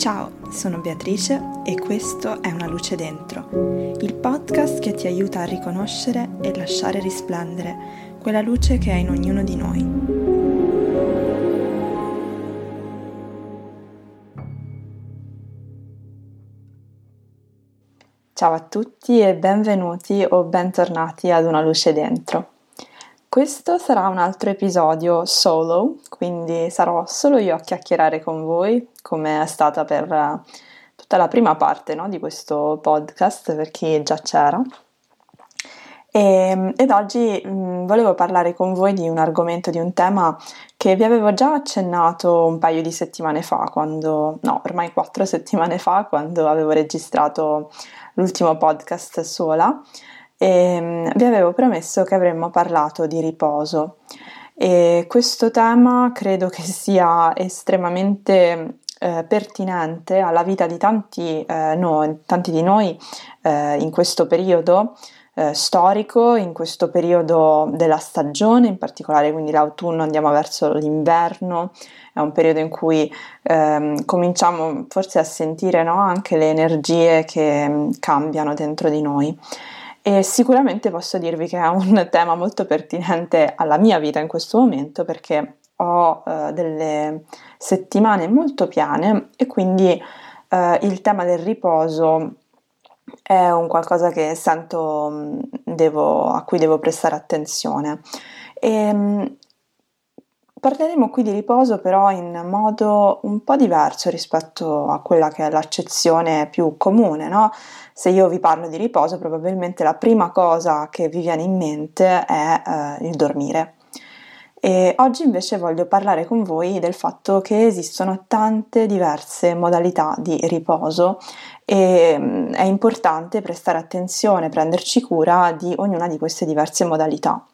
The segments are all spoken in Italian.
Ciao, sono Beatrice e questo è Una luce dentro, il podcast che ti aiuta a riconoscere e lasciare risplendere quella luce che è in ognuno di noi. Ciao a tutti e benvenuti o bentornati ad Una luce dentro. Questo sarà un altro episodio solo, quindi sarò solo io a chiacchierare con voi, come è stata per eh, tutta la prima parte no, di questo podcast, per chi già c'era. E, ed oggi mh, volevo parlare con voi di un argomento, di un tema che vi avevo già accennato un paio di settimane fa, quando, no, ormai quattro settimane fa, quando avevo registrato l'ultimo podcast sola e ehm, vi avevo promesso che avremmo parlato di riposo e questo tema credo che sia estremamente eh, pertinente alla vita di tanti, eh, noi, tanti di noi eh, in questo periodo eh, storico, in questo periodo della stagione, in particolare quindi l'autunno andiamo verso l'inverno, è un periodo in cui ehm, cominciamo forse a sentire no, anche le energie che mm, cambiano dentro di noi. E sicuramente posso dirvi che è un tema molto pertinente alla mia vita in questo momento perché ho uh, delle settimane molto piane e quindi uh, il tema del riposo è un qualcosa che sento mm, devo, a cui devo prestare attenzione. E, mm, Parleremo qui di riposo però in modo un po' diverso rispetto a quella che è l'accezione più comune, no? Se io vi parlo di riposo probabilmente la prima cosa che vi viene in mente è eh, il dormire. E oggi invece voglio parlare con voi del fatto che esistono tante diverse modalità di riposo e mm, è importante prestare attenzione, prenderci cura di ognuna di queste diverse modalità.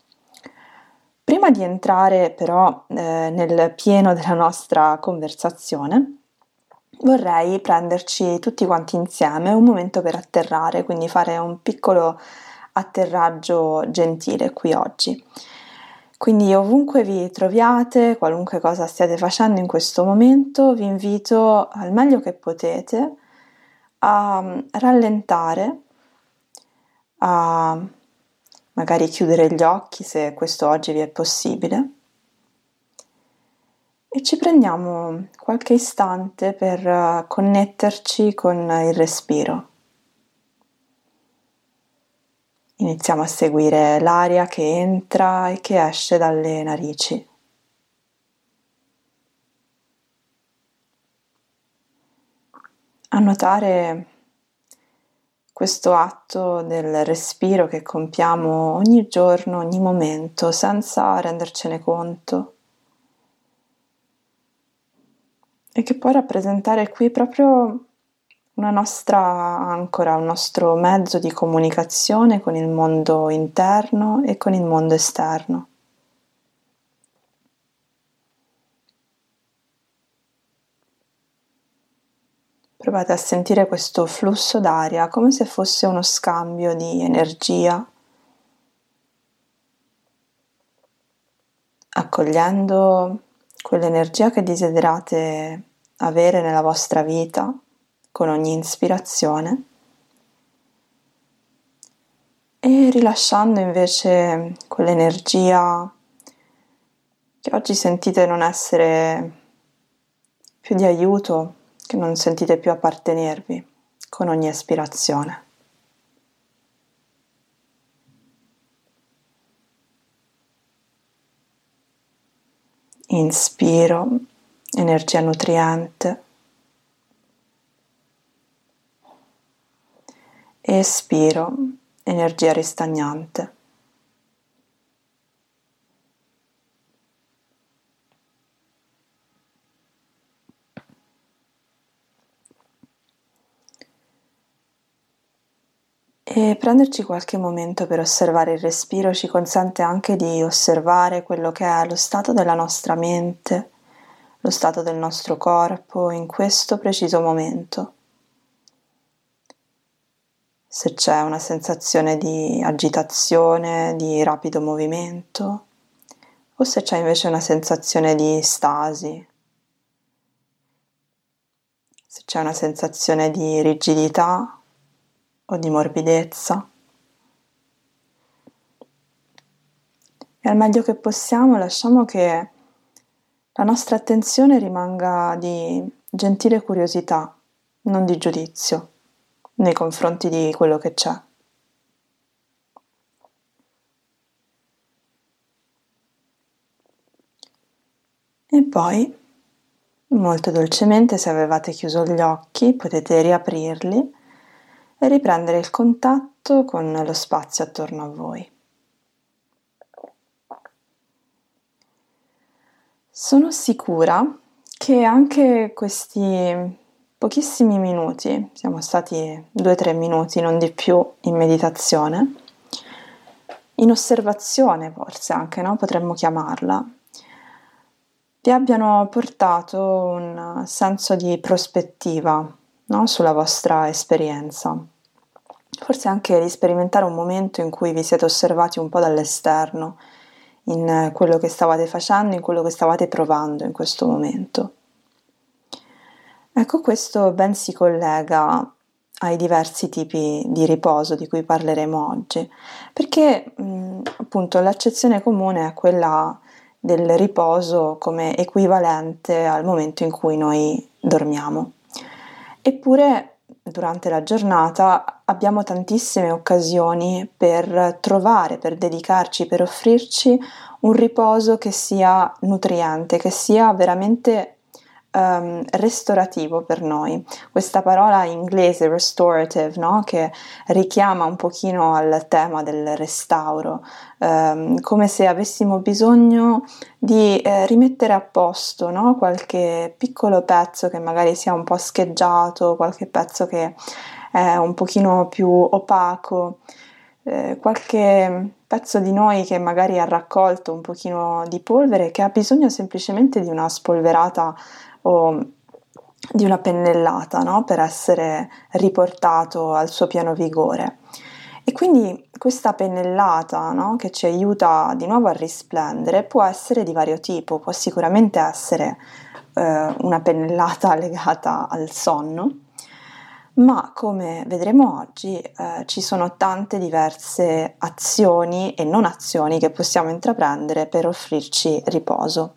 Prima di entrare però eh, nel pieno della nostra conversazione, vorrei prenderci tutti quanti insieme un momento per atterrare, quindi fare un piccolo atterraggio gentile qui oggi. Quindi ovunque vi troviate, qualunque cosa stiate facendo in questo momento, vi invito al meglio che potete a rallentare, a magari chiudere gli occhi se questo oggi vi è possibile e ci prendiamo qualche istante per eh, connetterci con il respiro. Iniziamo a seguire l'aria che entra e che esce dalle narici. A notare questo atto del respiro che compiamo ogni giorno, ogni momento, senza rendercene conto e che può rappresentare qui proprio una nostra ancora, un nostro mezzo di comunicazione con il mondo interno e con il mondo esterno. Provate a sentire questo flusso d'aria come se fosse uno scambio di energia, accogliendo quell'energia che desiderate avere nella vostra vita con ogni ispirazione e rilasciando invece quell'energia che oggi sentite non essere più di aiuto che non sentite più appartenervi con ogni aspirazione. Inspiro, energia nutriente. Espiro, energia ristagnante. E prenderci qualche momento per osservare il respiro ci consente anche di osservare quello che è lo stato della nostra mente, lo stato del nostro corpo in questo preciso momento. Se c'è una sensazione di agitazione, di rapido movimento, o se c'è invece una sensazione di stasi, se c'è una sensazione di rigidità o di morbidezza. E al meglio che possiamo lasciamo che la nostra attenzione rimanga di gentile curiosità, non di giudizio, nei confronti di quello che c'è. E poi, molto dolcemente, se avevate chiuso gli occhi, potete riaprirli e riprendere il contatto con lo spazio attorno a voi. Sono sicura che anche questi pochissimi minuti, siamo stati due o tre minuti, non di più, in meditazione, in osservazione forse anche, no? potremmo chiamarla, vi abbiano portato un senso di prospettiva no? sulla vostra esperienza. Forse anche di sperimentare un momento in cui vi siete osservati un po' dall'esterno in quello che stavate facendo, in quello che stavate provando in questo momento. Ecco, questo ben si collega ai diversi tipi di riposo di cui parleremo oggi, perché mh, appunto l'accezione comune è quella del riposo come equivalente al momento in cui noi dormiamo. Eppure durante la giornata abbiamo tantissime occasioni per trovare, per dedicarci, per offrirci un riposo che sia nutriente, che sia veramente um, restorativo per noi. Questa parola inglese restorative, no? che richiama un pochino al tema del restauro, um, come se avessimo bisogno di eh, rimettere a posto no? qualche piccolo pezzo che magari sia un po' scheggiato, qualche pezzo che è un pochino più opaco. Eh, qualche pezzo di noi che magari ha raccolto un pochino di polvere che ha bisogno semplicemente di una spolverata o di una pennellata no? per essere riportato al suo pieno vigore. E quindi questa pennellata no? che ci aiuta di nuovo a risplendere può essere di vario tipo, può sicuramente essere eh, una pennellata legata al sonno, ma come vedremo oggi eh, ci sono tante diverse azioni e non azioni che possiamo intraprendere per offrirci riposo.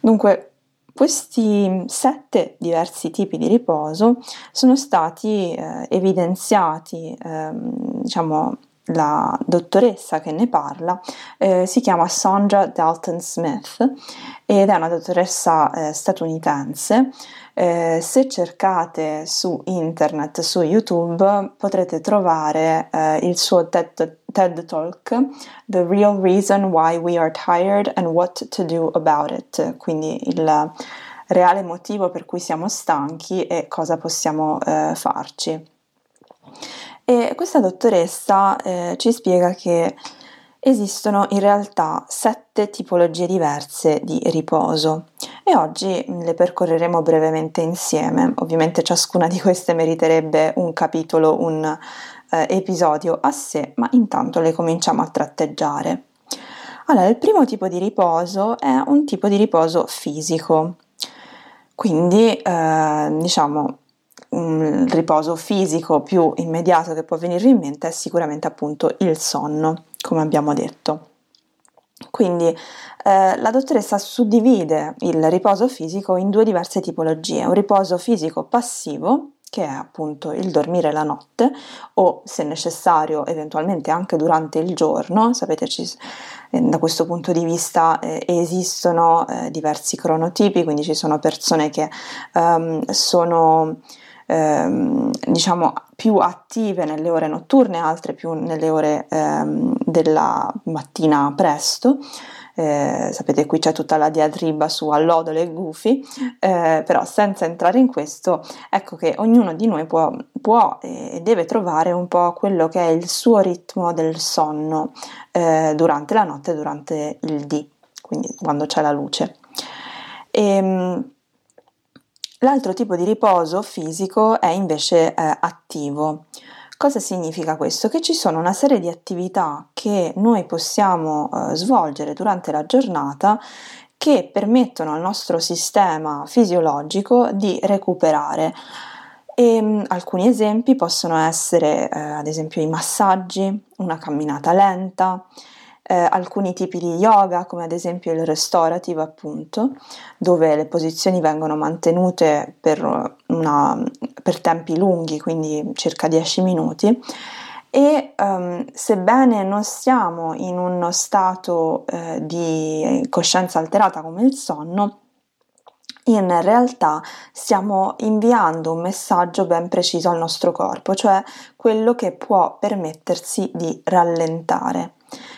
Dunque, questi sette diversi tipi di riposo sono stati eh, evidenziati, eh, diciamo, la dottoressa che ne parla eh, si chiama Sandra Dalton Smith ed è una dottoressa eh, statunitense. Eh, se cercate su internet, su YouTube, potrete trovare eh, il suo TED, TED Talk, The Real Reason Why We Are Tired and What to Do About It, quindi il reale motivo per cui siamo stanchi e cosa possiamo eh, farci. E questa dottoressa eh, ci spiega che esistono in realtà sette tipologie diverse di riposo e oggi le percorreremo brevemente insieme. Ovviamente ciascuna di queste meriterebbe un capitolo, un eh, episodio a sé, ma intanto le cominciamo a tratteggiare. Allora, il primo tipo di riposo è un tipo di riposo fisico. Quindi, eh, diciamo, un riposo fisico più immediato che può venire in mente è sicuramente appunto il sonno, come abbiamo detto. Quindi eh, la dottoressa suddivide il riposo fisico in due diverse tipologie, un riposo fisico passivo, che è appunto il dormire la notte o se necessario eventualmente anche durante il giorno, sapete ci, eh, da questo punto di vista eh, esistono eh, diversi cronotipi, quindi ci sono persone che um, sono ehm, diciamo più attive nelle ore notturne, altre più nelle ore ehm, della mattina presto. Eh, sapete qui c'è tutta la diatriba su allodole e gufi, eh, però senza entrare in questo, ecco che ognuno di noi può, può e deve trovare un po' quello che è il suo ritmo del sonno eh, durante la notte durante il dì, quindi quando c'è la luce. E, ehm, L'altro tipo di riposo fisico è invece eh, attivo. Cosa significa questo? Che ci sono una serie di attività che noi possiamo eh, svolgere durante la giornata che permettono al nostro sistema fisiologico di recuperare. E, um, alcuni esempi possono essere eh, ad esempio i massaggi, una camminata lenta, eh, alcuni tipi di yoga, come ad esempio il restorative, appunto, dove le posizioni vengono mantenute per, una, per tempi lunghi, quindi circa 10 minuti. E um, sebbene non siamo in uno stato eh, di coscienza alterata come il sonno, in realtà stiamo inviando un messaggio ben preciso al nostro corpo, cioè quello che può permettersi di rallentare.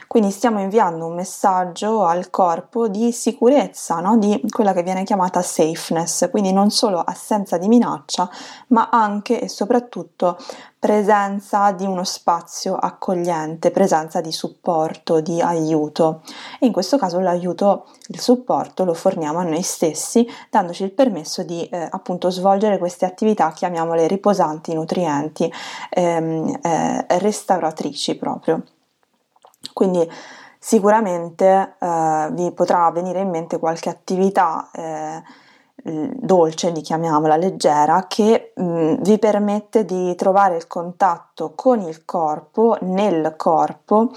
Quindi stiamo inviando un messaggio al corpo di sicurezza, no? di quella che viene chiamata safeness, quindi non solo assenza di minaccia, ma anche e soprattutto presenza di uno spazio accogliente, presenza di supporto, di aiuto. E in questo caso l'aiuto, il supporto lo forniamo a noi stessi, dandoci il permesso di eh, appunto svolgere queste attività, chiamiamole riposanti, nutrienti, ehm, eh, restauratrici proprio. Quindi sicuramente eh, vi potrà venire in mente qualche attività eh, dolce, di chiamiamola leggera, che mh, vi permette di trovare il contatto con il corpo, nel corpo,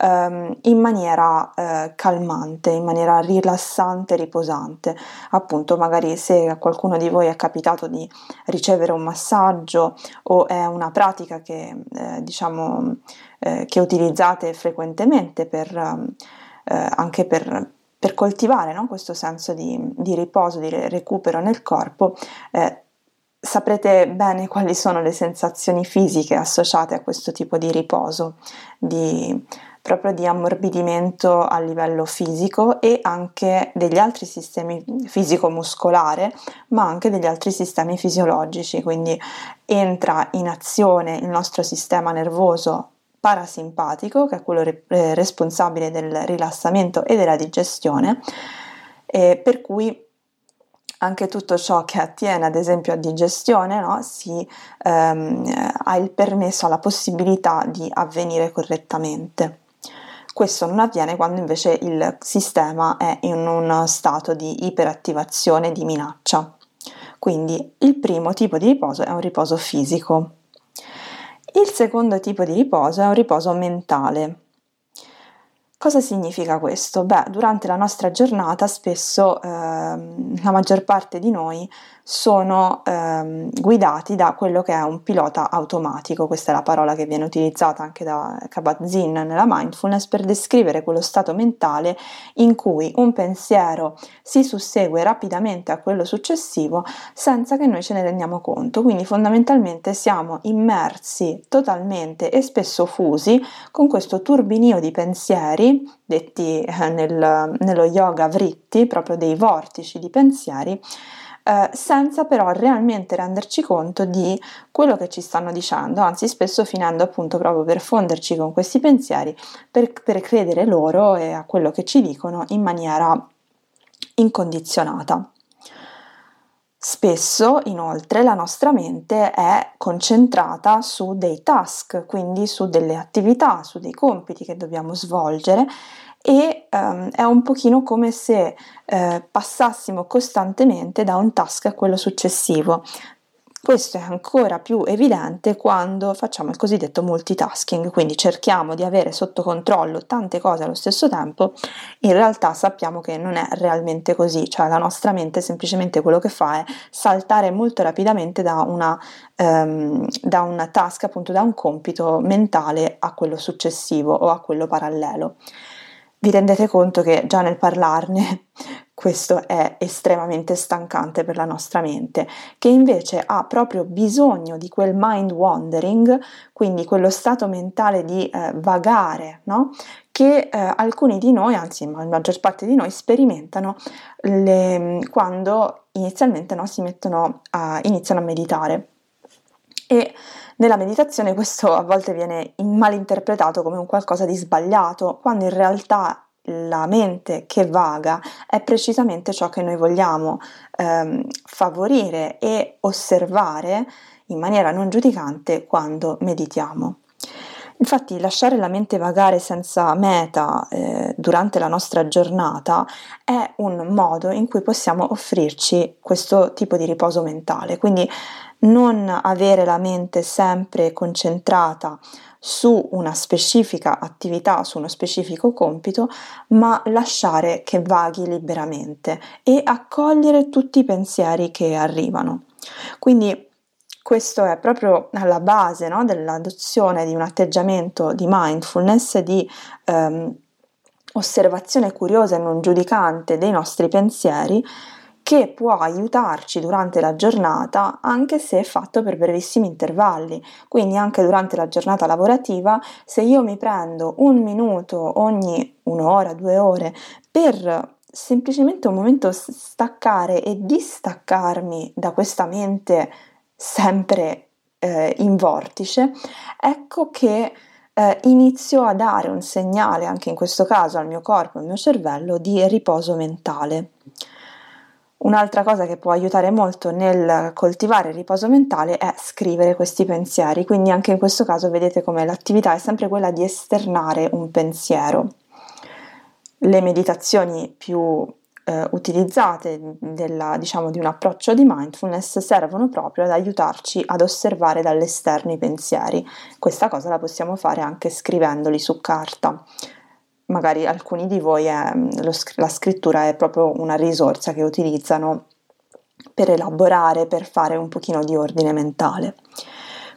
ehm, in maniera eh, calmante, in maniera rilassante, riposante. Appunto, magari se a qualcuno di voi è capitato di ricevere un massaggio o è una pratica che eh, diciamo eh, che utilizzate frequentemente per, eh, anche per, per coltivare no? questo senso di, di, riposo, di recupero nel corpo, eh, saprete bene quali sono le sensazioni fisiche associate a questo tipo di riposo, di, proprio di ammorbidimento a livello fisico e anche degli altri sistemi fisico-muscolare, ma anche degli altri sistemi fisiologici, quindi entra in azione il nostro sistema nervoso parasimpatico, che è quello re- eh, responsabile del rilassamento e della digestione, eh, per cui anche tutto ciò che attiene ad esempio a digestione no, si, ehm, ha il permesso, ha la possibilità di avvenire correttamente. Questo non avviene quando invece il sistema è in uno stato di iperattivazione, di minaccia. Quindi il primo tipo di riposo è un riposo fisico. Il secondo tipo di riposo è un riposo mentale. Cosa significa questo? Beh, durante la nostra giornata spesso eh, la maggior parte di noi sono ehm, guidati da quello che è un pilota automatico, questa è la parola che viene utilizzata anche da Kabat-Zinn nella mindfulness per descrivere quello stato mentale in cui un pensiero si sussegue rapidamente a quello successivo senza che noi ce ne rendiamo conto, quindi fondamentalmente siamo immersi totalmente e spesso fusi con questo turbinio di pensieri, detti eh, nel, nello yoga vritti, proprio dei vortici di pensieri, eh, senza però realmente renderci conto di quello che ci stanno dicendo, anzi spesso finendo appunto proprio per fonderci con questi pensieri, per, per credere loro e a quello che ci dicono in maniera incondizionata. Spesso, inoltre, la nostra mente è concentrata su dei task, quindi su delle attività, su dei compiti che dobbiamo svolgere e um, è un pochino come se eh, passassimo costantemente da un task a quello successivo. Questo è ancora più evidente quando facciamo il cosiddetto multitasking, quindi cerchiamo di avere sotto controllo tante cose allo stesso tempo, in realtà sappiamo che non è realmente così, cioè la nostra mente semplicemente quello che fa è saltare molto rapidamente da una, um, da una task, appunto da un compito mentale a quello successivo o a quello parallelo vi rendete conto che già nel parlarne questo è estremamente stancante per la nostra mente, che invece ha proprio bisogno di quel mind wandering, quindi quello stato mentale di eh, vagare, no? che eh, alcuni di noi, anzi la maggior parte di noi, sperimentano le, quando inizialmente no, si mettono a, iniziano a meditare. E nella meditazione questo a volte viene malinterpretato come un qualcosa di sbagliato, quando in realtà la mente che vaga è precisamente ciò che noi vogliamo ehm, favorire e osservare in maniera non giudicante quando meditiamo. Infatti lasciare la mente vagare senza meta eh, durante la nostra giornata è un modo in cui possiamo offrirci questo tipo di riposo mentale, quindi non avere la mente sempre concentrata su una specifica attività, su uno specifico compito, ma lasciare che vaghi liberamente e accogliere tutti i pensieri che arrivano. Quindi questo è proprio alla base no, dell'adozione di un atteggiamento di mindfulness, di ehm, osservazione curiosa e non giudicante dei nostri pensieri che può aiutarci durante la giornata anche se è fatto per brevissimi intervalli. Quindi anche durante la giornata lavorativa, se io mi prendo un minuto ogni un'ora, due ore per semplicemente un momento staccare e distaccarmi da questa mente sempre eh, in vortice, ecco che eh, inizio a dare un segnale, anche in questo caso al mio corpo, al mio cervello, di riposo mentale. Un'altra cosa che può aiutare molto nel coltivare il riposo mentale è scrivere questi pensieri, quindi anche in questo caso vedete come l'attività è sempre quella di esternare un pensiero. Le meditazioni più eh, utilizzate della, diciamo, di un approccio di mindfulness servono proprio ad aiutarci ad osservare dall'esterno i pensieri. Questa cosa la possiamo fare anche scrivendoli su carta. Magari alcuni di voi è, lo, la scrittura è proprio una risorsa che utilizzano per elaborare, per fare un pochino di ordine mentale.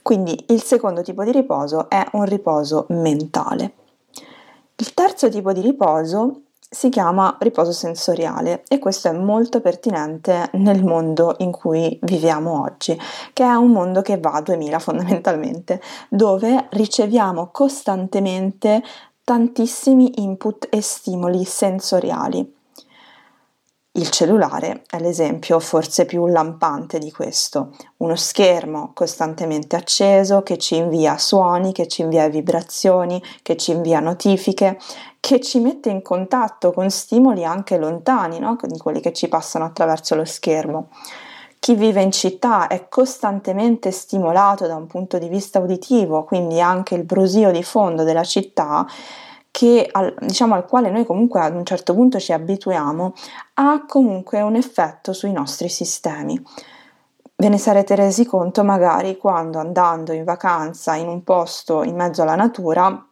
Quindi il secondo tipo di riposo è un riposo mentale. Il terzo tipo di riposo si chiama riposo sensoriale e questo è molto pertinente nel mondo in cui viviamo oggi, che è un mondo che va a 2000 fondamentalmente, dove riceviamo costantemente tantissimi input e stimoli sensoriali. Il cellulare è l'esempio forse più lampante di questo, uno schermo costantemente acceso che ci invia suoni, che ci invia vibrazioni, che ci invia notifiche, che ci mette in contatto con stimoli anche lontani, no? di quelli che ci passano attraverso lo schermo. Chi vive in città è costantemente stimolato da un punto di vista uditivo, quindi anche il brusio di fondo della città che al, diciamo, al quale noi comunque ad un certo punto ci abituiamo, ha comunque un effetto sui nostri sistemi. Ve ne sarete resi conto magari quando andando in vacanza in un posto in mezzo alla natura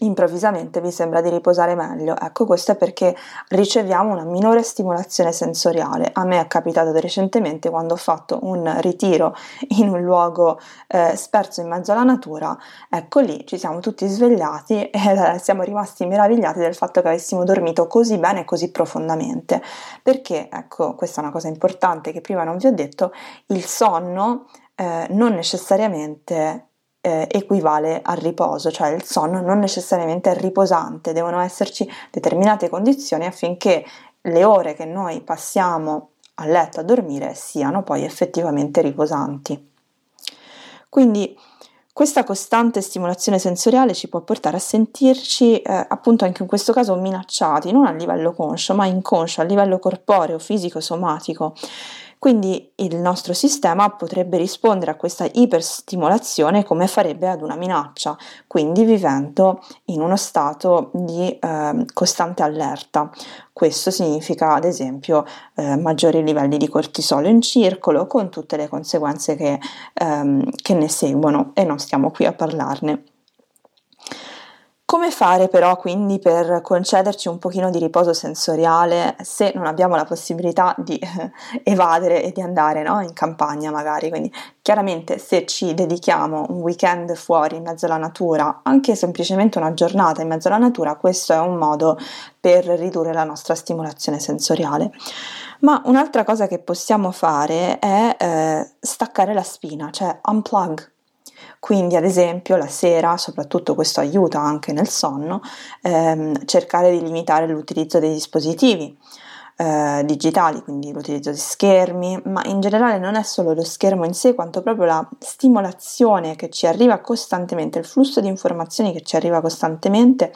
improvvisamente vi sembra di riposare meglio. Ecco, questo è perché riceviamo una minore stimolazione sensoriale. A me è capitato recentemente quando ho fatto un ritiro in un luogo eh, sperso in mezzo alla natura, ecco lì ci siamo tutti svegliati e siamo rimasti meravigliati del fatto che avessimo dormito così bene e così profondamente. Perché, ecco, questa è una cosa importante che prima non vi ho detto, il sonno eh, non necessariamente eh, equivale al riposo, cioè il sonno non necessariamente è riposante, devono esserci determinate condizioni affinché le ore che noi passiamo a letto a dormire siano poi effettivamente riposanti. Quindi questa costante stimolazione sensoriale ci può portare a sentirci eh, appunto anche in questo caso minacciati, non a livello conscio, ma inconscio, a livello corporeo, fisico, somatico. Quindi il nostro sistema potrebbe rispondere a questa iperstimolazione come farebbe ad una minaccia, quindi vivendo in uno stato di eh, costante allerta. Questo significa ad esempio eh, maggiori livelli di cortisolo in circolo con tutte le conseguenze che, ehm, che ne seguono e non stiamo qui a parlarne. Come fare però quindi per concederci un pochino di riposo sensoriale se non abbiamo la possibilità di evadere e di andare no? in campagna magari? Quindi chiaramente se ci dedichiamo un weekend fuori in mezzo alla natura, anche semplicemente una giornata in mezzo alla natura, questo è un modo per ridurre la nostra stimolazione sensoriale. Ma un'altra cosa che possiamo fare è eh, staccare la spina, cioè unplug quindi, ad esempio, la sera, soprattutto questo aiuta anche nel sonno, ehm, cercare di limitare l'utilizzo dei dispositivi. Eh, digitali, quindi l'utilizzo di schermi, ma in generale non è solo lo schermo in sé, quanto proprio la stimolazione che ci arriva costantemente, il flusso di informazioni che ci arriva costantemente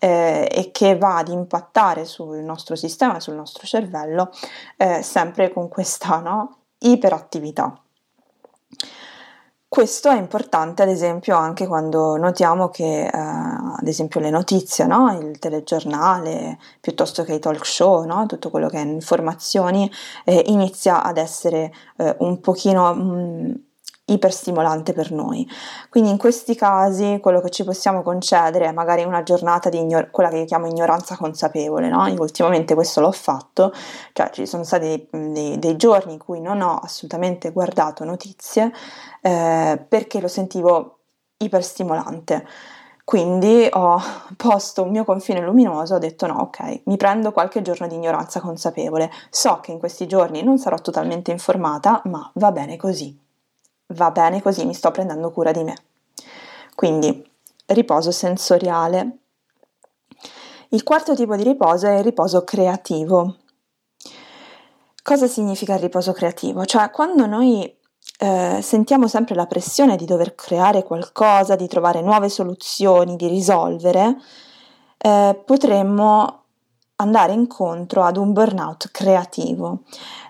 eh, e che va ad impattare sul nostro sistema, sul nostro cervello, eh, sempre con questa no, iperattività. Questo è importante ad esempio anche quando notiamo che eh, ad esempio le notizie, no? il telegiornale piuttosto che i talk show, no? tutto quello che è informazioni eh, inizia ad essere eh, un pochino mh, mm, iperstimolante per noi. Quindi in questi casi quello che ci possiamo concedere è magari una giornata di ignor- quella che io chiamo ignoranza consapevole, no? Io ultimamente questo l'ho fatto, cioè ci sono stati dei, dei, dei giorni in cui non ho assolutamente guardato notizie eh, perché lo sentivo iperstimolante. Quindi ho posto un mio confine luminoso, ho detto no, ok, mi prendo qualche giorno di ignoranza consapevole. So che in questi giorni non sarò totalmente informata, ma va bene così va bene così, mi sto prendendo cura di me. Quindi riposo sensoriale. Il quarto tipo di riposo è il riposo creativo. Cosa significa il riposo creativo? Cioè quando noi eh, sentiamo sempre la pressione di dover creare qualcosa, di trovare nuove soluzioni, di risolvere, eh, potremmo andare incontro ad un burnout creativo,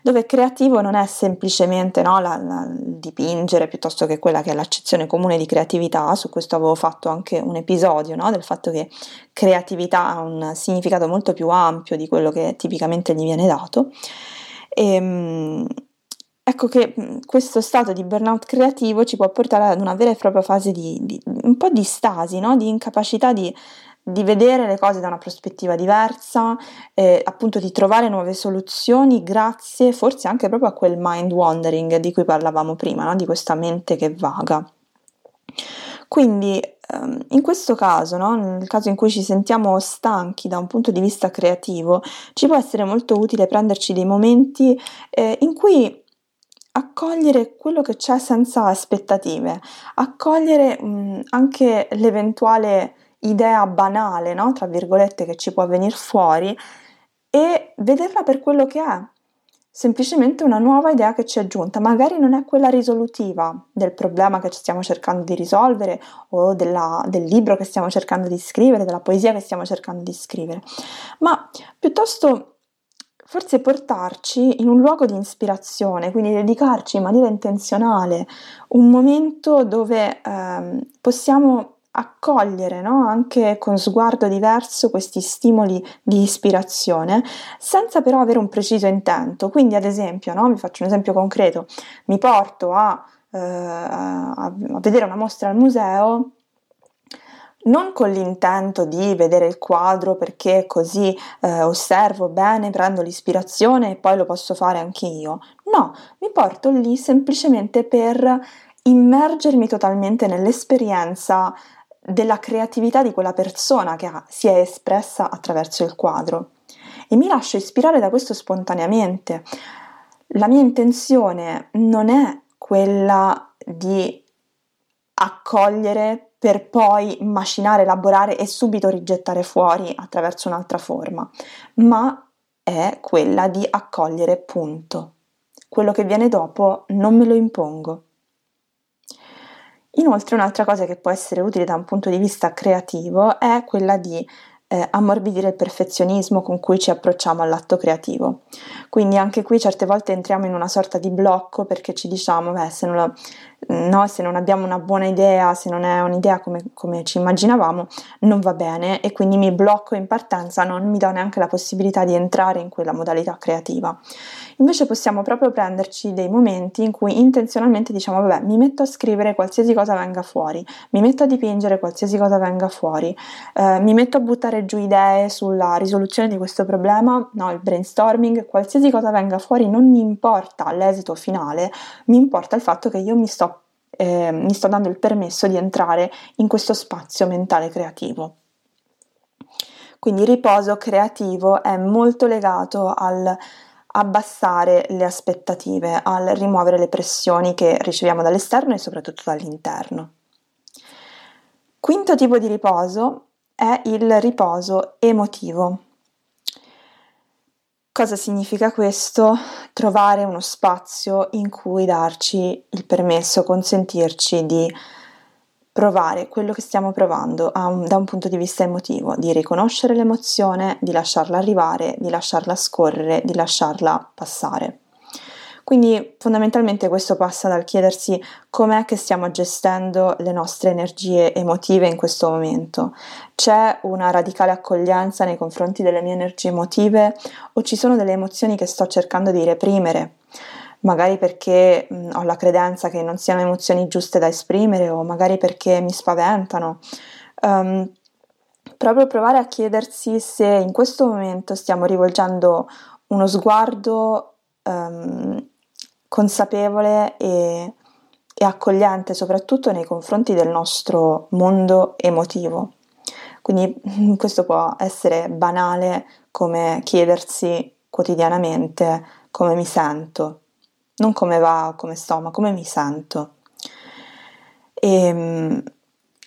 dove creativo non è semplicemente no, la, la, dipingere piuttosto che quella che è l'accezione comune di creatività, su questo avevo fatto anche un episodio no, del fatto che creatività ha un significato molto più ampio di quello che tipicamente gli viene dato. E, ehm, ecco che questo stato di burnout creativo ci può portare ad una vera e propria fase di, di un po' di stasi, no? di incapacità di di vedere le cose da una prospettiva diversa, eh, appunto di trovare nuove soluzioni grazie forse anche proprio a quel mind wandering di cui parlavamo prima, no? di questa mente che vaga. Quindi ehm, in questo caso, no? nel caso in cui ci sentiamo stanchi da un punto di vista creativo, ci può essere molto utile prenderci dei momenti eh, in cui accogliere quello che c'è senza aspettative, accogliere mh, anche l'eventuale idea banale, no? tra virgolette, che ci può venire fuori e vederla per quello che è, semplicemente una nuova idea che ci è giunta, magari non è quella risolutiva del problema che stiamo cercando di risolvere o della, del libro che stiamo cercando di scrivere, della poesia che stiamo cercando di scrivere, ma piuttosto forse portarci in un luogo di ispirazione, quindi dedicarci in maniera intenzionale un momento dove ehm, possiamo accogliere no? anche con sguardo diverso questi stimoli di ispirazione senza però avere un preciso intento. Quindi ad esempio, no? vi faccio un esempio concreto, mi porto a, eh, a vedere una mostra al museo non con l'intento di vedere il quadro perché così eh, osservo bene, prendo l'ispirazione e poi lo posso fare anche io. No, mi porto lì semplicemente per immergermi totalmente nell'esperienza della creatività di quella persona che si è espressa attraverso il quadro e mi lascio ispirare da questo spontaneamente. La mia intenzione non è quella di accogliere per poi macinare, elaborare e subito rigettare fuori attraverso un'altra forma, ma è quella di accogliere punto. Quello che viene dopo non me lo impongo. Inoltre un'altra cosa che può essere utile da un punto di vista creativo è quella di eh, ammorbidire il perfezionismo con cui ci approcciamo all'atto creativo. Quindi anche qui certe volte entriamo in una sorta di blocco perché ci diciamo, beh, se non, no, se non abbiamo una buona idea, se non è un'idea come, come, ci immaginavamo, non va bene e quindi mi blocco in partenza, non mi do neanche la possibilità di entrare in quella modalità creativa. Invece possiamo proprio prenderci dei momenti in cui intenzionalmente diciamo, vabbè, mi metto a scrivere qualsiasi cosa venga fuori, mi metto a dipingere qualsiasi cosa venga fuori, eh, mi metto a buttare giù idee sulla risoluzione di questo problema, no, il brainstorming, qualsiasi cosa venga fuori non mi importa l'esito finale, mi importa il fatto che io mi sto, eh, mi sto dando il permesso di entrare in questo spazio mentale creativo. Quindi il riposo creativo è molto legato al abbassare le aspettative, al rimuovere le pressioni che riceviamo dall'esterno e soprattutto dall'interno. Quinto tipo di riposo è il riposo emotivo. Cosa significa questo? Trovare uno spazio in cui darci il permesso, consentirci di provare quello che stiamo provando un, da un punto di vista emotivo, di riconoscere l'emozione, di lasciarla arrivare, di lasciarla scorrere, di lasciarla passare. Quindi fondamentalmente questo passa dal chiedersi com'è che stiamo gestendo le nostre energie emotive in questo momento. C'è una radicale accoglienza nei confronti delle mie energie emotive o ci sono delle emozioni che sto cercando di reprimere? Magari perché mh, ho la credenza che non siano emozioni giuste da esprimere o magari perché mi spaventano. Um, proprio provare a chiedersi se in questo momento stiamo rivolgendo uno sguardo um, consapevole e, e accogliente soprattutto nei confronti del nostro mondo emotivo. Quindi questo può essere banale come chiedersi quotidianamente come mi sento, non come va o come sto, ma come mi sento. E ehm,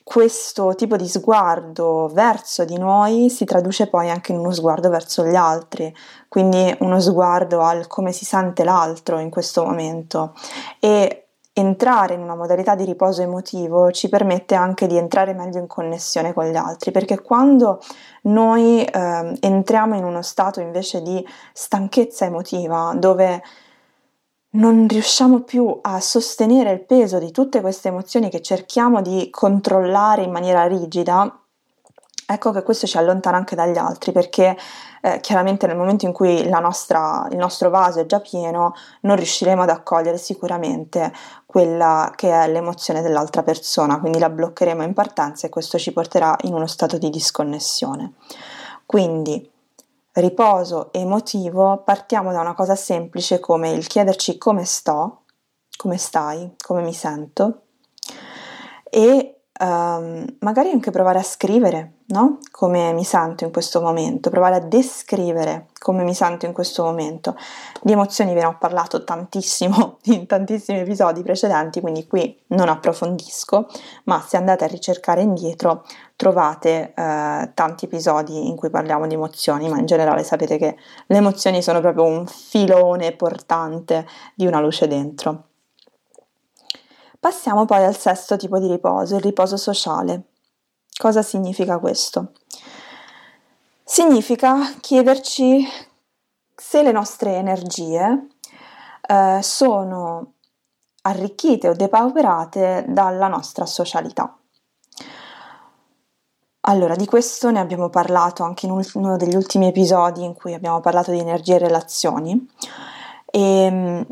questo tipo di sguardo verso di noi si traduce poi anche in uno sguardo verso gli altri, quindi uno sguardo al come si sente l'altro in questo momento. E entrare in una modalità di riposo emotivo ci permette anche di entrare meglio in connessione con gli altri, perché quando noi eh, entriamo in uno stato invece di stanchezza emotiva, dove non riusciamo più a sostenere il peso di tutte queste emozioni che cerchiamo di controllare in maniera rigida, ecco che questo ci allontana anche dagli altri perché eh, chiaramente nel momento in cui nostra, il nostro vaso è già pieno non riusciremo ad accogliere sicuramente quella che è l'emozione dell'altra persona, quindi la bloccheremo in partenza e questo ci porterà in uno stato di disconnessione. Quindi riposo emotivo partiamo da una cosa semplice come il chiederci come sto, come stai, come mi sento e um, magari anche provare a scrivere, no? Come mi sento in questo momento, provare a descrivere come mi sento in questo momento. Di emozioni ve ne ho parlato tantissimo in tantissimi episodi precedenti, quindi qui non approfondisco, ma se andate a ricercare indietro trovate eh, tanti episodi in cui parliamo di emozioni, ma in generale sapete che le emozioni sono proprio un filone portante di una luce dentro. Passiamo poi al sesto tipo di riposo, il riposo sociale. Cosa significa questo? Significa chiederci se le nostre energie eh, sono arricchite o depauperate dalla nostra socialità. Allora, di questo ne abbiamo parlato anche in uno degli ultimi episodi in cui abbiamo parlato di energie e relazioni. E ehm,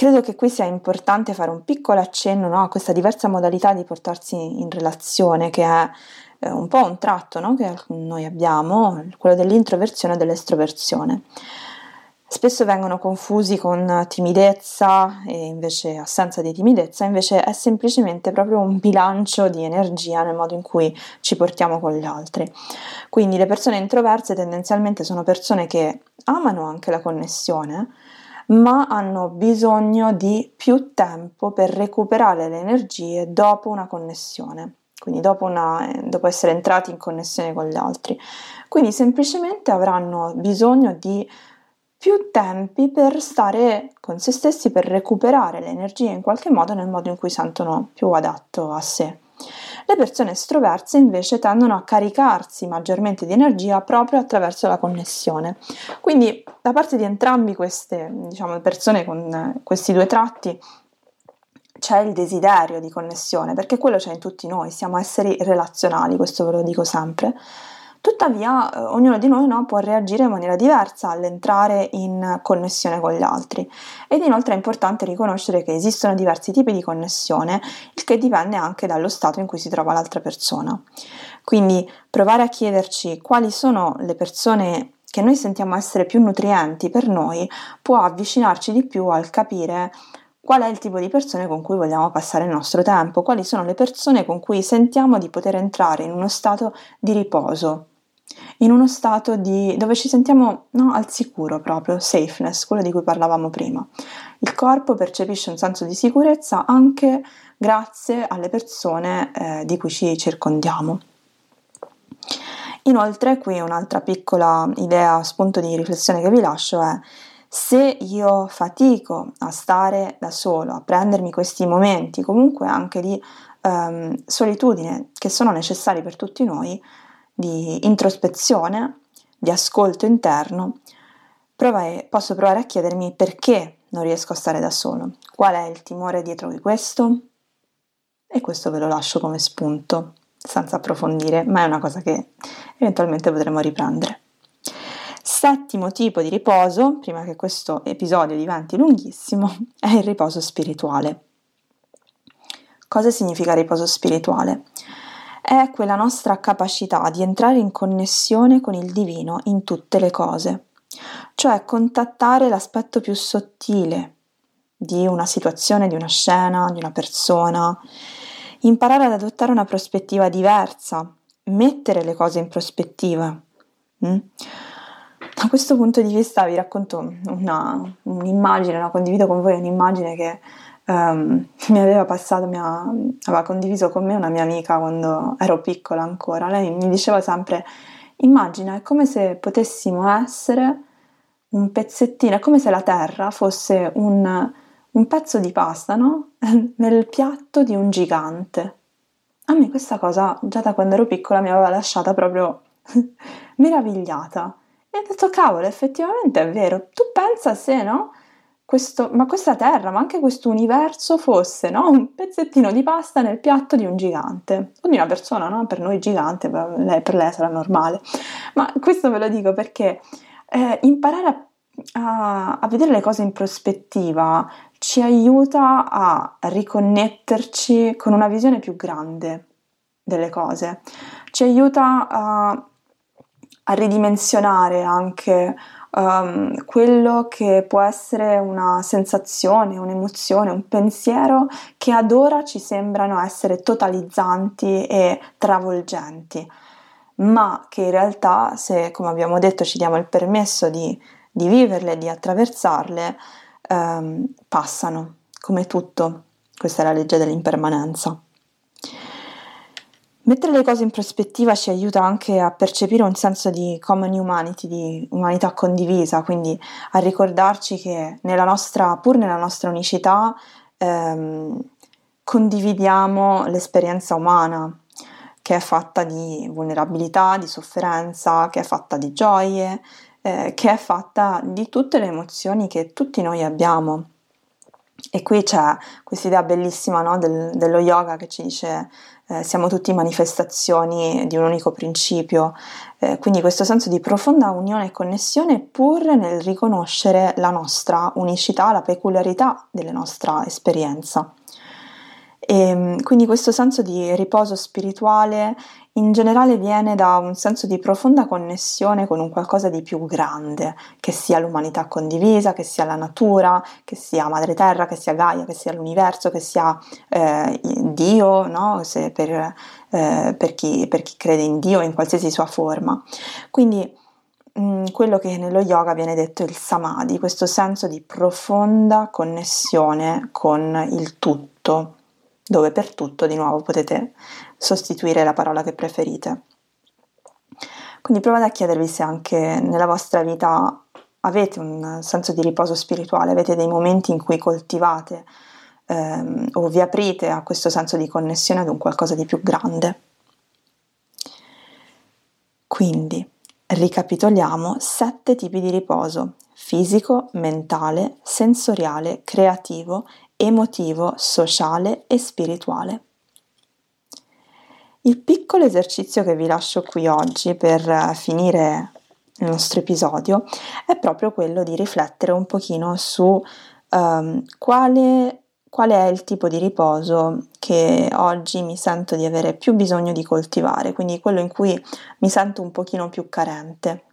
credo che qui sia importante fare un piccolo accenno no, a questa diversa modalità di portarsi in relazione, che è eh, un po' un tratto no, che noi abbiamo, quello dell'introversione e dell'estroversione. Spesso vengono confusi con timidezza e invece assenza di timidezza, invece è semplicemente proprio un bilancio di energia nel modo in cui ci portiamo con gli altri. Quindi le persone introverse tendenzialmente sono persone che amano anche la connessione, ma hanno bisogno di più tempo per recuperare le energie dopo una connessione, quindi dopo, una, dopo essere entrati in connessione con gli altri. Quindi semplicemente avranno bisogno di più tempi per stare con se stessi, per recuperare le energie in qualche modo nel modo in cui sentono più adatto a sé. Le persone estroverse invece tendono a caricarsi maggiormente di energia proprio attraverso la connessione. Quindi da parte di entrambi queste diciamo, persone con questi due tratti c'è il desiderio di connessione, perché quello c'è in tutti noi, siamo esseri relazionali, questo ve lo dico sempre. Tuttavia, eh, ognuno di noi no, può reagire in maniera diversa all'entrare in connessione con gli altri ed inoltre è importante riconoscere che esistono diversi tipi di connessione, il che dipende anche dallo stato in cui si trova l'altra persona. Quindi provare a chiederci quali sono le persone che noi sentiamo essere più nutrienti per noi può avvicinarci di più al capire qual è il tipo di persone con cui vogliamo passare il nostro tempo, quali sono le persone con cui sentiamo di poter entrare in uno stato di riposo, in uno stato di, dove ci sentiamo no, al sicuro proprio, safeness, quello di cui parlavamo prima. Il corpo percepisce un senso di sicurezza anche grazie alle persone eh, di cui ci circondiamo. Inoltre, qui un'altra piccola idea, spunto di riflessione che vi lascio è se io fatico a stare da solo, a prendermi questi momenti comunque anche di um, solitudine che sono necessari per tutti noi, di introspezione, di ascolto interno, provare, posso provare a chiedermi perché non riesco a stare da solo. Qual è il timore dietro di questo? E questo ve lo lascio come spunto, senza approfondire, ma è una cosa che eventualmente potremo riprendere. Settimo tipo di riposo, prima che questo episodio diventi lunghissimo, è il riposo spirituale. Cosa significa riposo spirituale? È quella nostra capacità di entrare in connessione con il divino in tutte le cose cioè contattare l'aspetto più sottile di una situazione, di una scena, di una persona, imparare ad adottare una prospettiva diversa, mettere le cose in prospettiva. Mm? Da questo punto di vista vi racconto una, un'immagine, no? condivido con voi un'immagine che um, mi aveva passato, mi ha, aveva condiviso con me una mia amica quando ero piccola ancora. Lei mi diceva sempre, immagina, è come se potessimo essere un pezzettino, è come se la terra fosse un, un pezzo di pasta, no? Nel piatto di un gigante. A me questa cosa, già da quando ero piccola, mi aveva lasciata proprio meravigliata. E ho detto, cavolo, effettivamente è vero. Tu pensa se, no? Questo, ma questa terra, ma anche questo universo fosse, no? Un pezzettino di pasta nel piatto di un gigante. O di una persona, no? Per noi gigante, per lei, per lei sarà normale. Ma questo ve lo dico perché eh, imparare a, a, a vedere le cose in prospettiva ci aiuta a riconnetterci con una visione più grande delle cose, ci aiuta a, a ridimensionare anche um, quello che può essere una sensazione, un'emozione, un pensiero che ad ora ci sembrano essere totalizzanti e travolgenti ma che in realtà se, come abbiamo detto, ci diamo il permesso di, di viverle, di attraversarle, ehm, passano, come tutto. Questa è la legge dell'impermanenza. Mettere le cose in prospettiva ci aiuta anche a percepire un senso di common humanity, di umanità condivisa, quindi a ricordarci che nella nostra, pur nella nostra unicità ehm, condividiamo l'esperienza umana, che è fatta di vulnerabilità, di sofferenza, che è fatta di gioie, eh, che è fatta di tutte le emozioni che tutti noi abbiamo. E qui c'è questa idea bellissima no, del, dello yoga che ci dice eh, siamo tutti manifestazioni di un unico principio, eh, quindi questo senso di profonda unione e connessione pur nel riconoscere la nostra unicità, la peculiarità della nostra esperienza. E ehm, quindi questo senso di riposo spirituale in generale viene da un senso di profonda connessione con un qualcosa di più grande, che sia l'umanità condivisa, che sia la natura, che sia Madre Terra, che sia Gaia, che sia l'universo, che sia eh, Dio, no? per, eh, per, chi, per, chi, crede in Dio in qualsiasi sua forma. Quindi mh, mm, quello che nello yoga viene detto il samadhi, questo senso di profonda connessione con il tutto dove per tutto di nuovo potete sostituire la parola che preferite. Quindi provate a chiedervi se anche nella vostra vita avete un senso di riposo spirituale, avete dei momenti in cui coltivate ehm, o vi aprite a questo senso di connessione ad un qualcosa di più grande. Quindi ricapitoliamo sette tipi di riposo fisico, mentale, sensoriale, creativo emotivo, sociale e spirituale. Il piccolo esercizio che vi lascio qui oggi per eh, finire il nostro episodio è proprio quello di riflettere un pochino su um, quale, quale è il tipo di riposo che oggi mi sento di avere più bisogno di coltivare, quindi quello in cui mi sento un pochino più carente.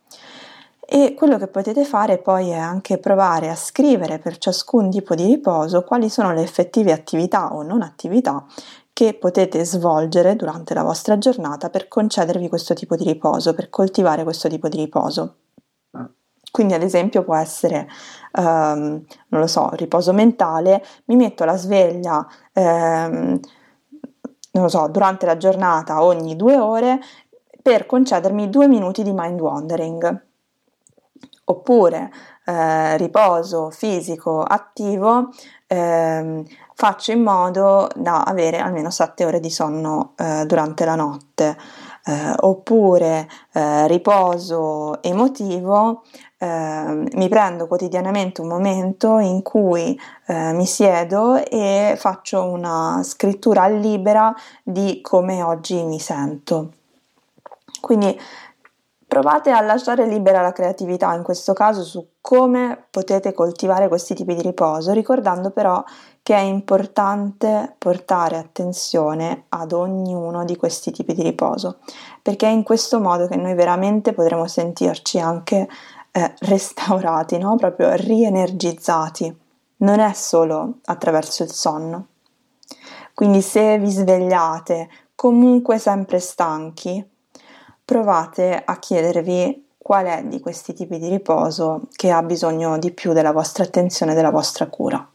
E quello che potete fare poi è anche provare a scrivere per ciascun tipo di riposo quali sono le effettive attività o non attività che potete svolgere durante la vostra giornata per concedervi questo tipo di riposo, per coltivare questo tipo di riposo. Quindi ad esempio può essere, um, non lo so, riposo mentale, mi metto la sveglia, um, non lo so, durante la giornata ogni due ore per concedermi due minuti di mind wandering oppure eh, riposo fisico attivo, eh, faccio in modo da avere almeno 7 ore di sonno eh, durante la notte. Eh, oppure eh, riposo emotivo, eh, mi prendo quotidianamente un momento in cui eh, mi siedo e faccio una scrittura libera di come oggi mi sento. Quindi provate a lasciare libera la creatività in questo caso su come potete coltivare questi tipi di riposo, ricordando però che è importante portare attenzione ad ognuno di questi tipi di riposo, perché è in questo modo che noi veramente potremo sentirci anche eh, restaurati, no? proprio rienergizzati. Non è solo attraverso il sonno. Quindi se vi svegliate comunque sempre stanchi, provate a chiedervi qual è di questi tipi di riposo che ha bisogno di più della vostra attenzione e della vostra cura.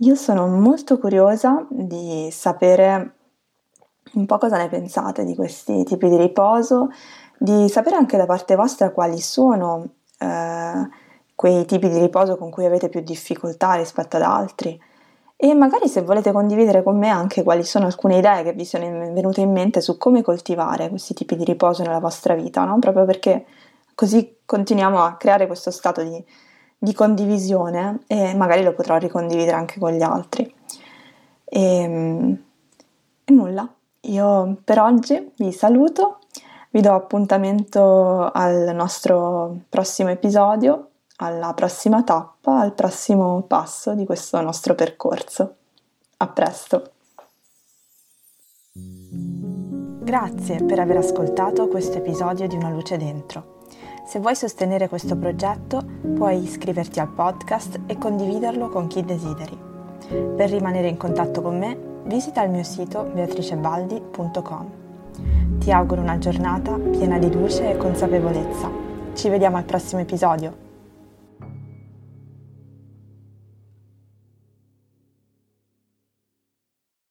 Io sono molto curiosa di sapere un po' cosa ne pensate di questi tipi di riposo, di sapere anche da parte vostra quali sono eh, quei tipi di riposo con cui avete più difficoltà rispetto ad altri e magari se volete condividere con me anche quali sono alcune idee che vi sono venute in mente su come coltivare questi tipi di riposo nella vostra vita, no? proprio perché così continuiamo a creare questo stato di di condivisione e magari lo potrò ricondividere anche con gli altri. E, ehm, e nulla, io per oggi vi saluto, vi do appuntamento al nostro prossimo episodio, alla prossima tappa, al prossimo passo di questo nostro percorso. A presto! Grazie per aver ascoltato questo episodio di Una luce dentro. Se vuoi sostenere questo progetto, puoi iscriverti al podcast e condividerlo con chi desideri. Per rimanere in contatto con me, visita il mio sito beatricebaldi.com. Ti auguro una giornata piena di luce e consapevolezza. Ci vediamo al prossimo episodio.